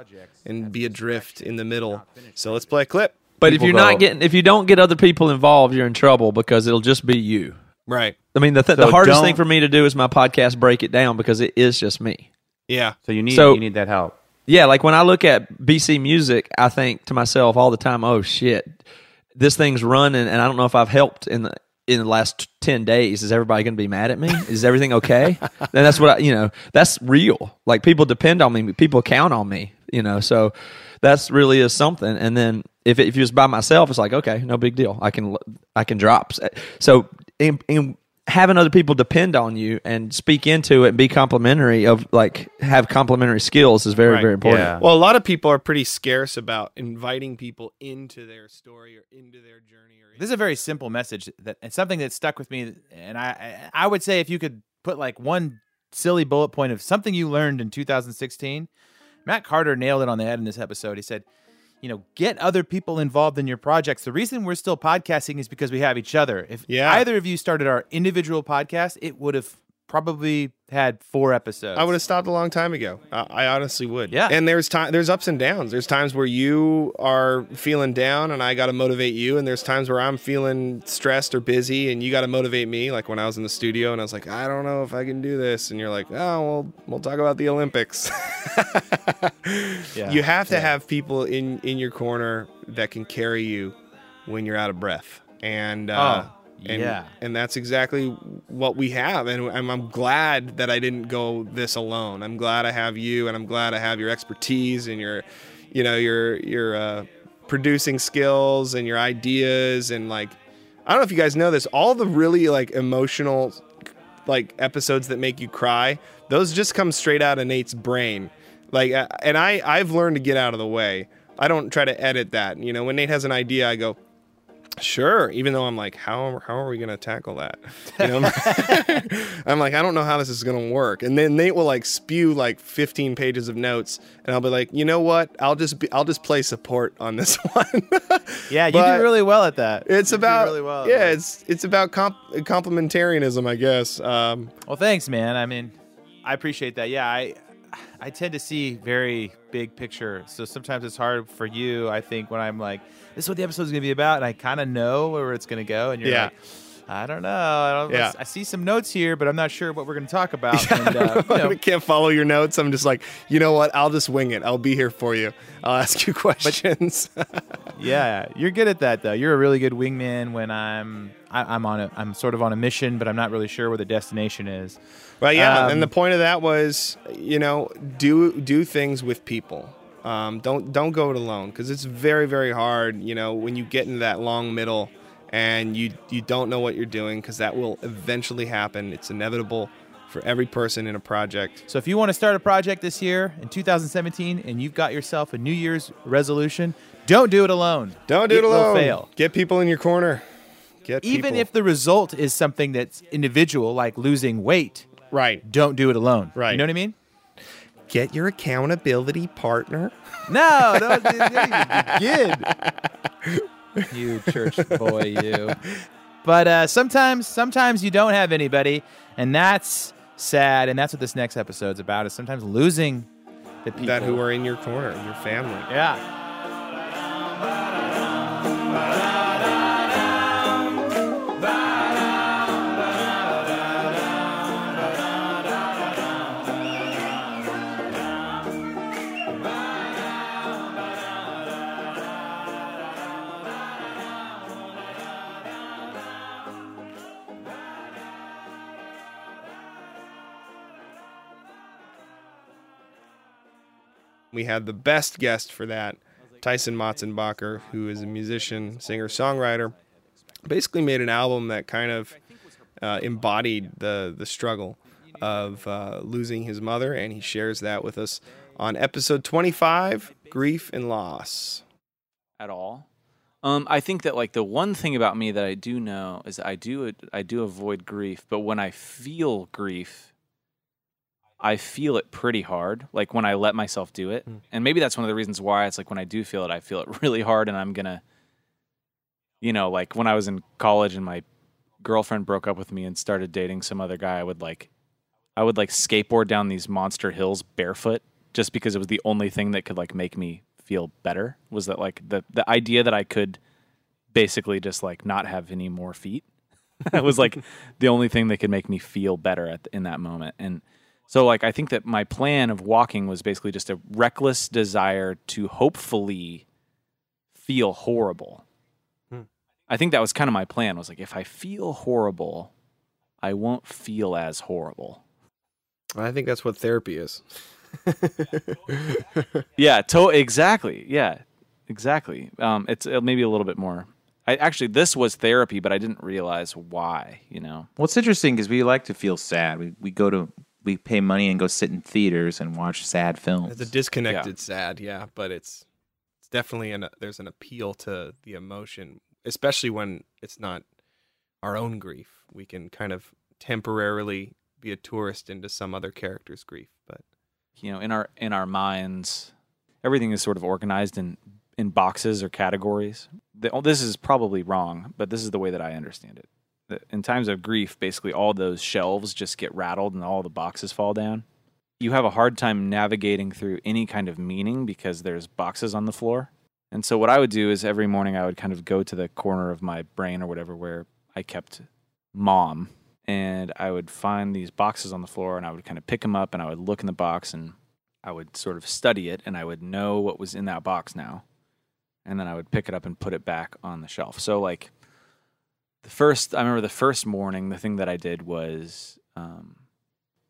and be adrift in the middle. So let's play a clip. But if you're not getting, if you don't get other people involved, you're in trouble because it'll just be you. Right. I mean, the th- So the hardest don't- thing for me to do is my podcast break it down because it is just me. Yeah. So you need So- you need that help. Yeah, like when I look at BC Music, I think to myself all the time, "Oh shit, this thing's running, and I don't know if I've helped in the in the last ten days. Is everybody going to be mad at me? Is everything okay?" and that's what I, you know. That's real. Like people depend on me. People count on me. You know, so that's really is something. And then if it, if you're just by myself, it's like okay, no big deal. I can I can drop. So in, in having other people depend on you and speak into it and be complimentary of like have complimentary skills is very Right. very important. Yeah. Well, a lot of people are pretty scarce about inviting people into their story or into their journey or This is a very simple message that and something that stuck with me, and I I would say if you could put like one silly bullet point of something you learned in 2016, Matt Carter nailed it on the head in this episode. He said, you know, get other people involved in your projects. The reason we're still podcasting is because we have each other. If Yeah. either of you started our individual podcast, it would have probably had four episodes. I would have stopped a long time ago. I, I honestly would. Yeah. And there's time. There's ups and downs. There's times where you are feeling down, and I got to motivate you. And there's times where I'm feeling stressed or busy, and you got to motivate me. Like when I was in the studio, and I was like, I don't know if I can do this, and you're like, Oh, well, we'll talk about the Olympics. Yeah. You have to have people in in your corner that can carry you when you're out of breath. And uh, Oh, and, yeah. and that's exactly what we have. And I'm, I'm glad that I didn't go this alone. I'm glad I have you, and I'm glad I have your expertise and your, you know, your your uh, producing skills and your ideas and like, I don't know if you guys know this. All the really like emotional, like episodes that make you cry, those just come straight out of Nate's brain. Like, uh, and I I've learned to get out of the way. I don't try to edit that. You know, when Nate has an idea, I go, Sure, even though I'm like, how how are we gonna tackle that? You know, I'm like, I don't know how this is gonna work. And then Nate will like spew like 15 pages of notes, and I'll be like, you know what? I'll just be, I'll just play support on this one. yeah, you do really well at that. it's You about really well. yeah, it's it's about comp- complementarianism, I guess. Um, Well, thanks, man. I mean, I appreciate that. Yeah, I I tend to see very big picture. So sometimes it's hard for you, I think, when I'm like, this is what the episode's going to be about, and I kind of know where it's going to go, and you're Yeah. like, I don't know. I, don't, Yeah. I see some notes here, but I'm not sure what we're going to talk about. and, uh, you know, I can't follow your notes. I'm just like, you know what? I'll just wing it. I'll be here for you. I'll ask you questions. yeah, you're good at that, though. You're a really good wingman when I'm I, I'm on a I'm sort of on a mission, but I'm not really sure where the destination is. Well, yeah, Um, and the point of that was, you know, do do things with people. Um, don't don't go it alone because it's very very hard. You know, when you get into that long middle and you you don't know what you're doing because that will eventually happen. It's inevitable for every person in a project. So if you want to start a project this year in 2017 and you've got yourself a New Year's resolution, don't do it alone. Don't do it will alone. fail. Get people in your corner. Get Even people. if the result is something that's individual, like losing weight, right, don't do it alone. Right. You know what I mean? get your accountability partner. No, don't do begin. you church boy, you. But uh, sometimes, sometimes you don't have anybody, and that's sad. And that's what this next episode's about. Is sometimes losing the people that who are in your corner, your family. Yeah. We had the best guest for that, Tyson Motzenbacher, who is a musician, singer, songwriter. Basically, made an album that kind of uh, embodied the the struggle of uh, losing his mother, and he shares that with us on episode 25, Grief and Loss. at all. Um, I think that like the one thing about me that I do know is I do I do avoid grief, but when I feel grief, I feel it pretty hard. Like when I let myself do it, hmm. and maybe that's one of the reasons why it's like when I do feel it, I feel it really hard, and I'm gonna, you know, like when I was in college and my girlfriend broke up with me and started dating some other guy, I would like, I would like skateboard down these monster hills barefoot just because it was the only thing that could like make me feel better was that like the the idea that I could basically just like not have any more feet. That was like the only thing that could make me feel better at in that moment. And so like I think that my plan of walking was basically just a reckless desire to hopefully feel horrible. I think that was kind of my plan was like if I feel horrible, I won't feel as horrible. I think that's what therapy is. yeah, to exactly. Yeah, exactly. Um, it's uh, maybe a little bit more. I actually this was therapy, but I didn't realize why. You know. Well, it's interesting because we like to feel sad. We we go to we pay money and go sit in theaters and watch sad films. It's a disconnected sad, yeah, but it's it's definitely an there's an appeal to the emotion, especially when it's not our own grief. We can kind of temporarily be a tourist into some other character's grief, but you know in our in our minds everything is sort of organized in in boxes or categories the, oh, this is probably wrong but this is the way that i understand it that in times of grief, basically all those shelves just get rattled and all the boxes fall down. You have a hard time navigating through any kind of meaning because there's boxes on the floor. And so what I would do is every morning I would kind of go to the corner of my brain or whatever where I kept mom and I would find these boxes on the floor and I would kind of pick them up and I would look in the box and I would sort of study it and I would know what was in that box now. And then I would pick it up and put it back on the shelf. So like the first I remember the first morning the thing that I did was um,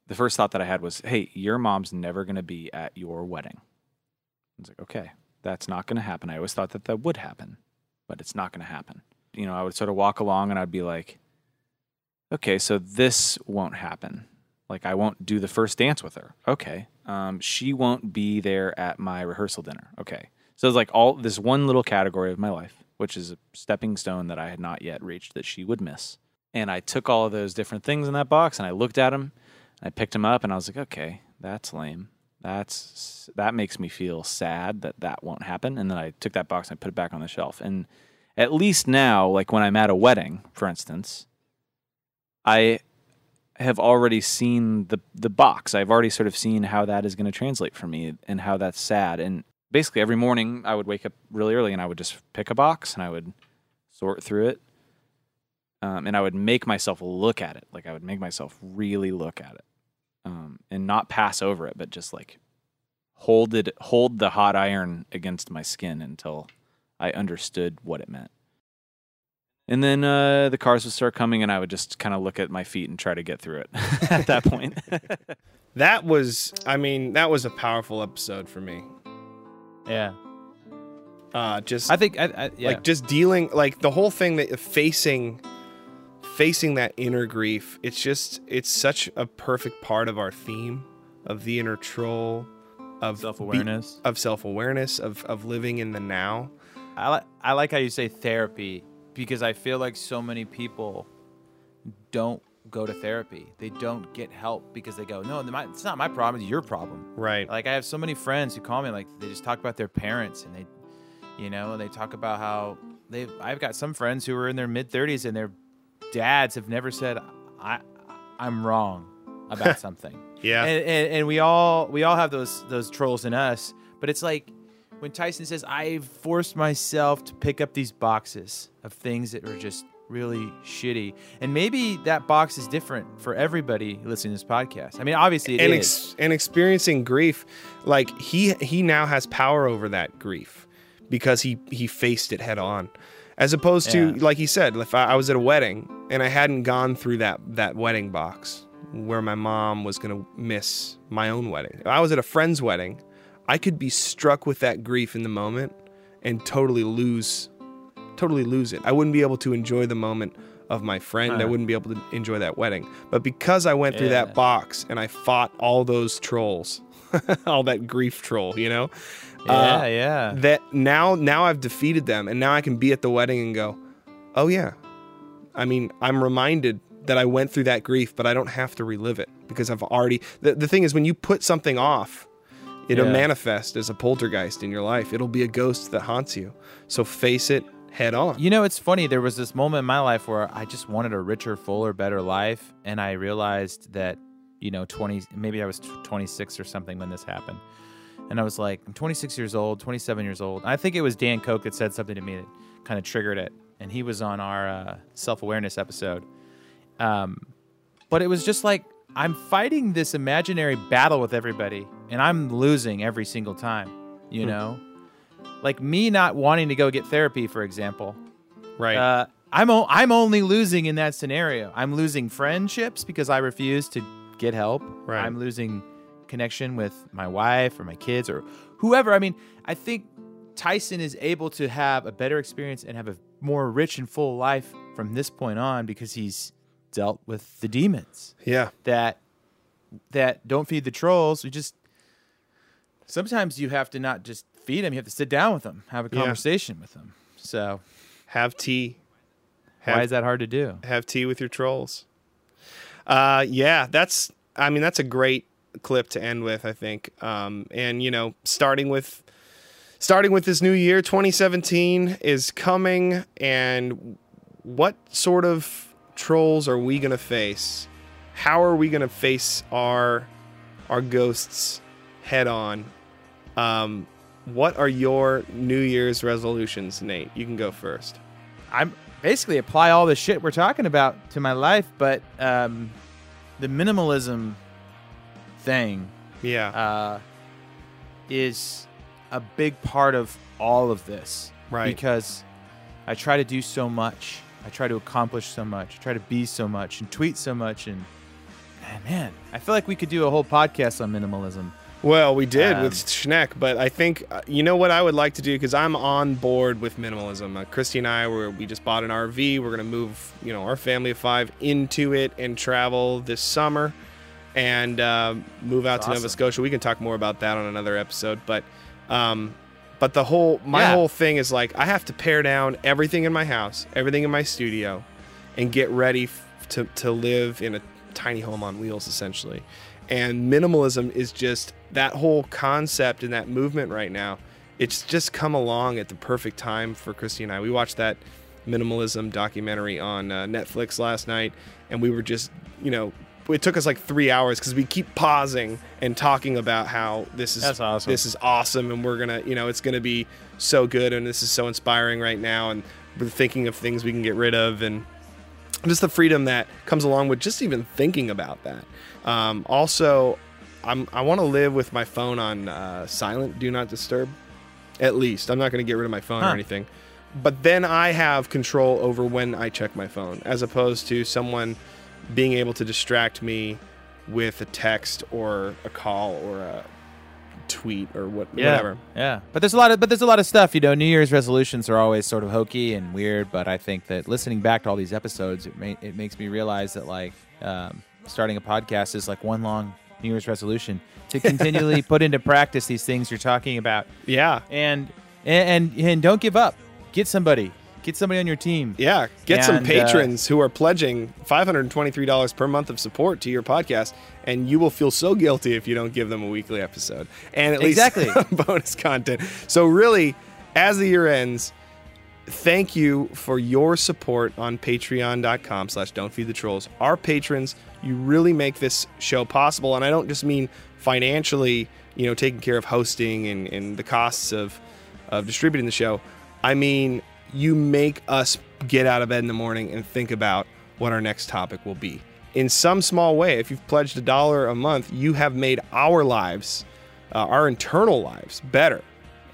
the first thought that I had was, "Hey, your mom's never going to be at your wedding." I was like, "Okay, that's not going to happen." I always thought that that would happen, but it's not going to happen. You know, I would sort of walk along and I'd be like, "Okay, so this won't happen. Like I won't do the first dance with her. Okay. Um, she won't be there at my rehearsal dinner. Okay." So it's like all this one little category of my life, which is a stepping stone that I had not yet reached that she would miss. And I took all of those different things in that box and I looked at them I picked them up and I was like, okay, that's lame. That's that makes me feel sad that that won't happen. And then I took that box and I put it back on the shelf. And at least now, like when I'm at a wedding, for instance, I have already seen the the box. I've already sort of seen how that is going to translate for me and how that's sad. And basically every morning I would wake up really early and I would just pick a box and I would sort through it. Um, and I would make myself look at it. Like I would make myself really look at it um, and not pass over it, but just like hold it, hold the hot iron against my skin until I understood what it meant. And then uh, the cars would start coming, and I would just kind of look at my feet and try to get through it at that point. That was, I mean, that was a powerful episode for me. Yeah. Uh, just I think I, I yeah. like just dealing like the whole thing that facing facing that inner grief it's just it's such a perfect part of our theme of the inner troll of self-awareness. of self-awareness of of living in the now I like I like how you say therapy because I feel like so many people don't go to therapy. They don't get help because they go, no, it's not my problem. It's your problem. right Like I have so many friends who call me like they just talk about their parents and they, you know, and they talk about how they. I've got some friends who are in their mid thirties and their dads have never said I I'm wrong about something. yeah and, and, and we all we all have those those trolls in us but it's like when tyson says i forced myself to pick up these boxes of things that are just really shitty and maybe that box is different for everybody listening to this podcast i mean obviously it is. and ex- and experiencing grief like he he now has power over that grief because he he faced it head on as opposed to Yeah. like he said if I, I was at a wedding and i hadn't gone through that that wedding box where my mom was going to miss my own wedding if i was at a friend's wedding i could be struck with that grief in the moment and totally lose totally lose it i wouldn't be able to enjoy the moment of my friend i Huh. wouldn't be able to enjoy that wedding but because i went through Yeah. that box and i fought all those trolls all that grief troll you know yeah uh, yeah that now now I've defeated them and now I can be at the wedding and go, "Oh yeah." I mean, I'm reminded that I went through that grief, but I don't have to relive it because I've already The, the thing is when you put something off, it'll Yeah. manifest as a poltergeist in your life. It'll be a ghost that haunts you. So face it head on. You know, it's funny. There was this moment in my life where I just wanted a richer, fuller, better life, and I realized that, you know, twenty maybe I was twenty six or something when this happened, and I was like, I'm 26 years old, 27 years old. I think it was Dan Koch that said something to me that kind of triggered it, and he was on our uh, self awareness episode. Um, but it was just like I'm fighting this imaginary battle with everybody, and I'm losing every single time. You know, like me not wanting to go get therapy, for example. right. Uh, I'm o- I'm only losing in that scenario. I'm losing friendships because I refuse to get help. Right. I'm losing connection with my wife or my kids or whoever. I mean, I think Tyson is able to have a better experience and have a more rich and full life from this point on because he's dealt with the demons yeah. that that don't feed the trolls. We just sometimes you have to not just feed them; you have to sit down with them, have a Yeah. conversation with them. So Have tea. Have, why is that hard to do? have tea with your trolls. Uh, yeah, that's. I mean, that's a great clip to end with. I think. Um, and you know, starting with, starting with this new year, 2017 is coming, and what sort of trolls are we gonna face? How are we gonna face our our ghosts head on? Um, what are your New Year's resolutions, Nate? You can go first. I'm basically apply all the shit we're talking about to my life, but um, the minimalism thing Yeah. uh, is a big part of all of this. Right. Because I try to do so much. I try to accomplish so much. I try to be so much and tweet so much. And man, man I feel like we could do a whole podcast on minimalism. Well, we did Um, with Schneck, but I think uh, you know what I would like to do because I'm on board with minimalism. Uh, Christy and I were we just bought an RV. We're gonna move, you know, our family of five into it and travel this summer, and um, move out That's to Nova. Scotia. We can talk more about that on another episode, but. Um, but the whole my Yeah. whole thing is like I have to pare down everything in my house, everything in my studio, and get ready f- to to live in a tiny home on wheels essentially. And minimalism is just that whole concept and that movement right now. It's just come along at the perfect time for Christy and I. We watched that minimalism documentary on uh, Netflix last night, and we were just, you know, it took us like three hours because we keep pausing and talking about how this is awesome. this is awesome, and we're gonna, you know, it's gonna be so good, and this is so inspiring right now, and we're thinking of things we can get rid of, and just the freedom that comes along with just even thinking about that. Um, also, I'm I want to live with my phone on uh, silent, do not disturb. At least I'm not going to get rid of my phone or anything. But then I have control over when I check my phone, as opposed to someone being able to distract me with a text or a call or a tweet or what, whatever. Yeah, but there's a lot of but there's a lot of stuff. You know, New Year's resolutions are always sort of hokey and weird. But I think that listening back to all these episodes, it ma- it makes me realize that like um, starting a podcast is like one long New Year's resolution to continually put into practice these things you're talking about. Yeah. And and and, and don't give up. Get somebody. Get somebody on your team. Yeah, get some And, uh, patrons who are pledging $523 per month of support to your podcast, and you will feel so guilty if you don't give them a weekly episode and at Exactly. least bonus content. So, really, as the year ends, thank you for your support on patreon.com slash don't feed the trolls our patrons you really make this show possible and i don't just mean financially you know taking care of hosting and, and the costs of of distributing the show i mean you make us get out of bed in the morning and think about what our next topic will be in some small way if you've pledged a dollar a month you have made our lives uh, our internal lives better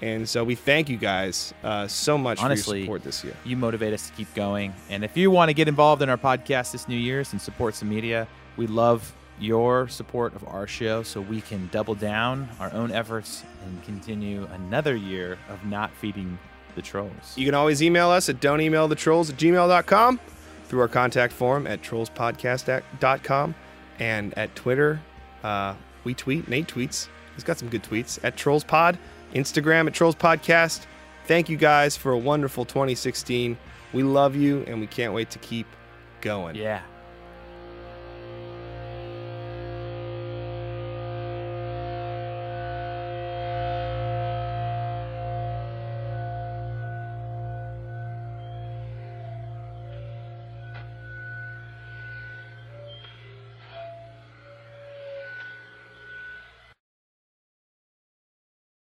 and so we thank you guys uh, so much Honestly, for your support this year. You motivate us to keep going. And if you want to get involved in our podcast this New Year's and support some media, we love your support of our show so we can double down our own efforts and continue another year of not feeding the trolls. You can always email us at don't email the trolls at gmail.com through our contact form at trollspodcast.com and at Twitter. Uh, we tweet, Nate tweets. He's got some good tweets at trollspod, Instagram at trollspodcast. Thank you guys for a wonderful 2016. We love you and we can't wait to keep going. Yeah.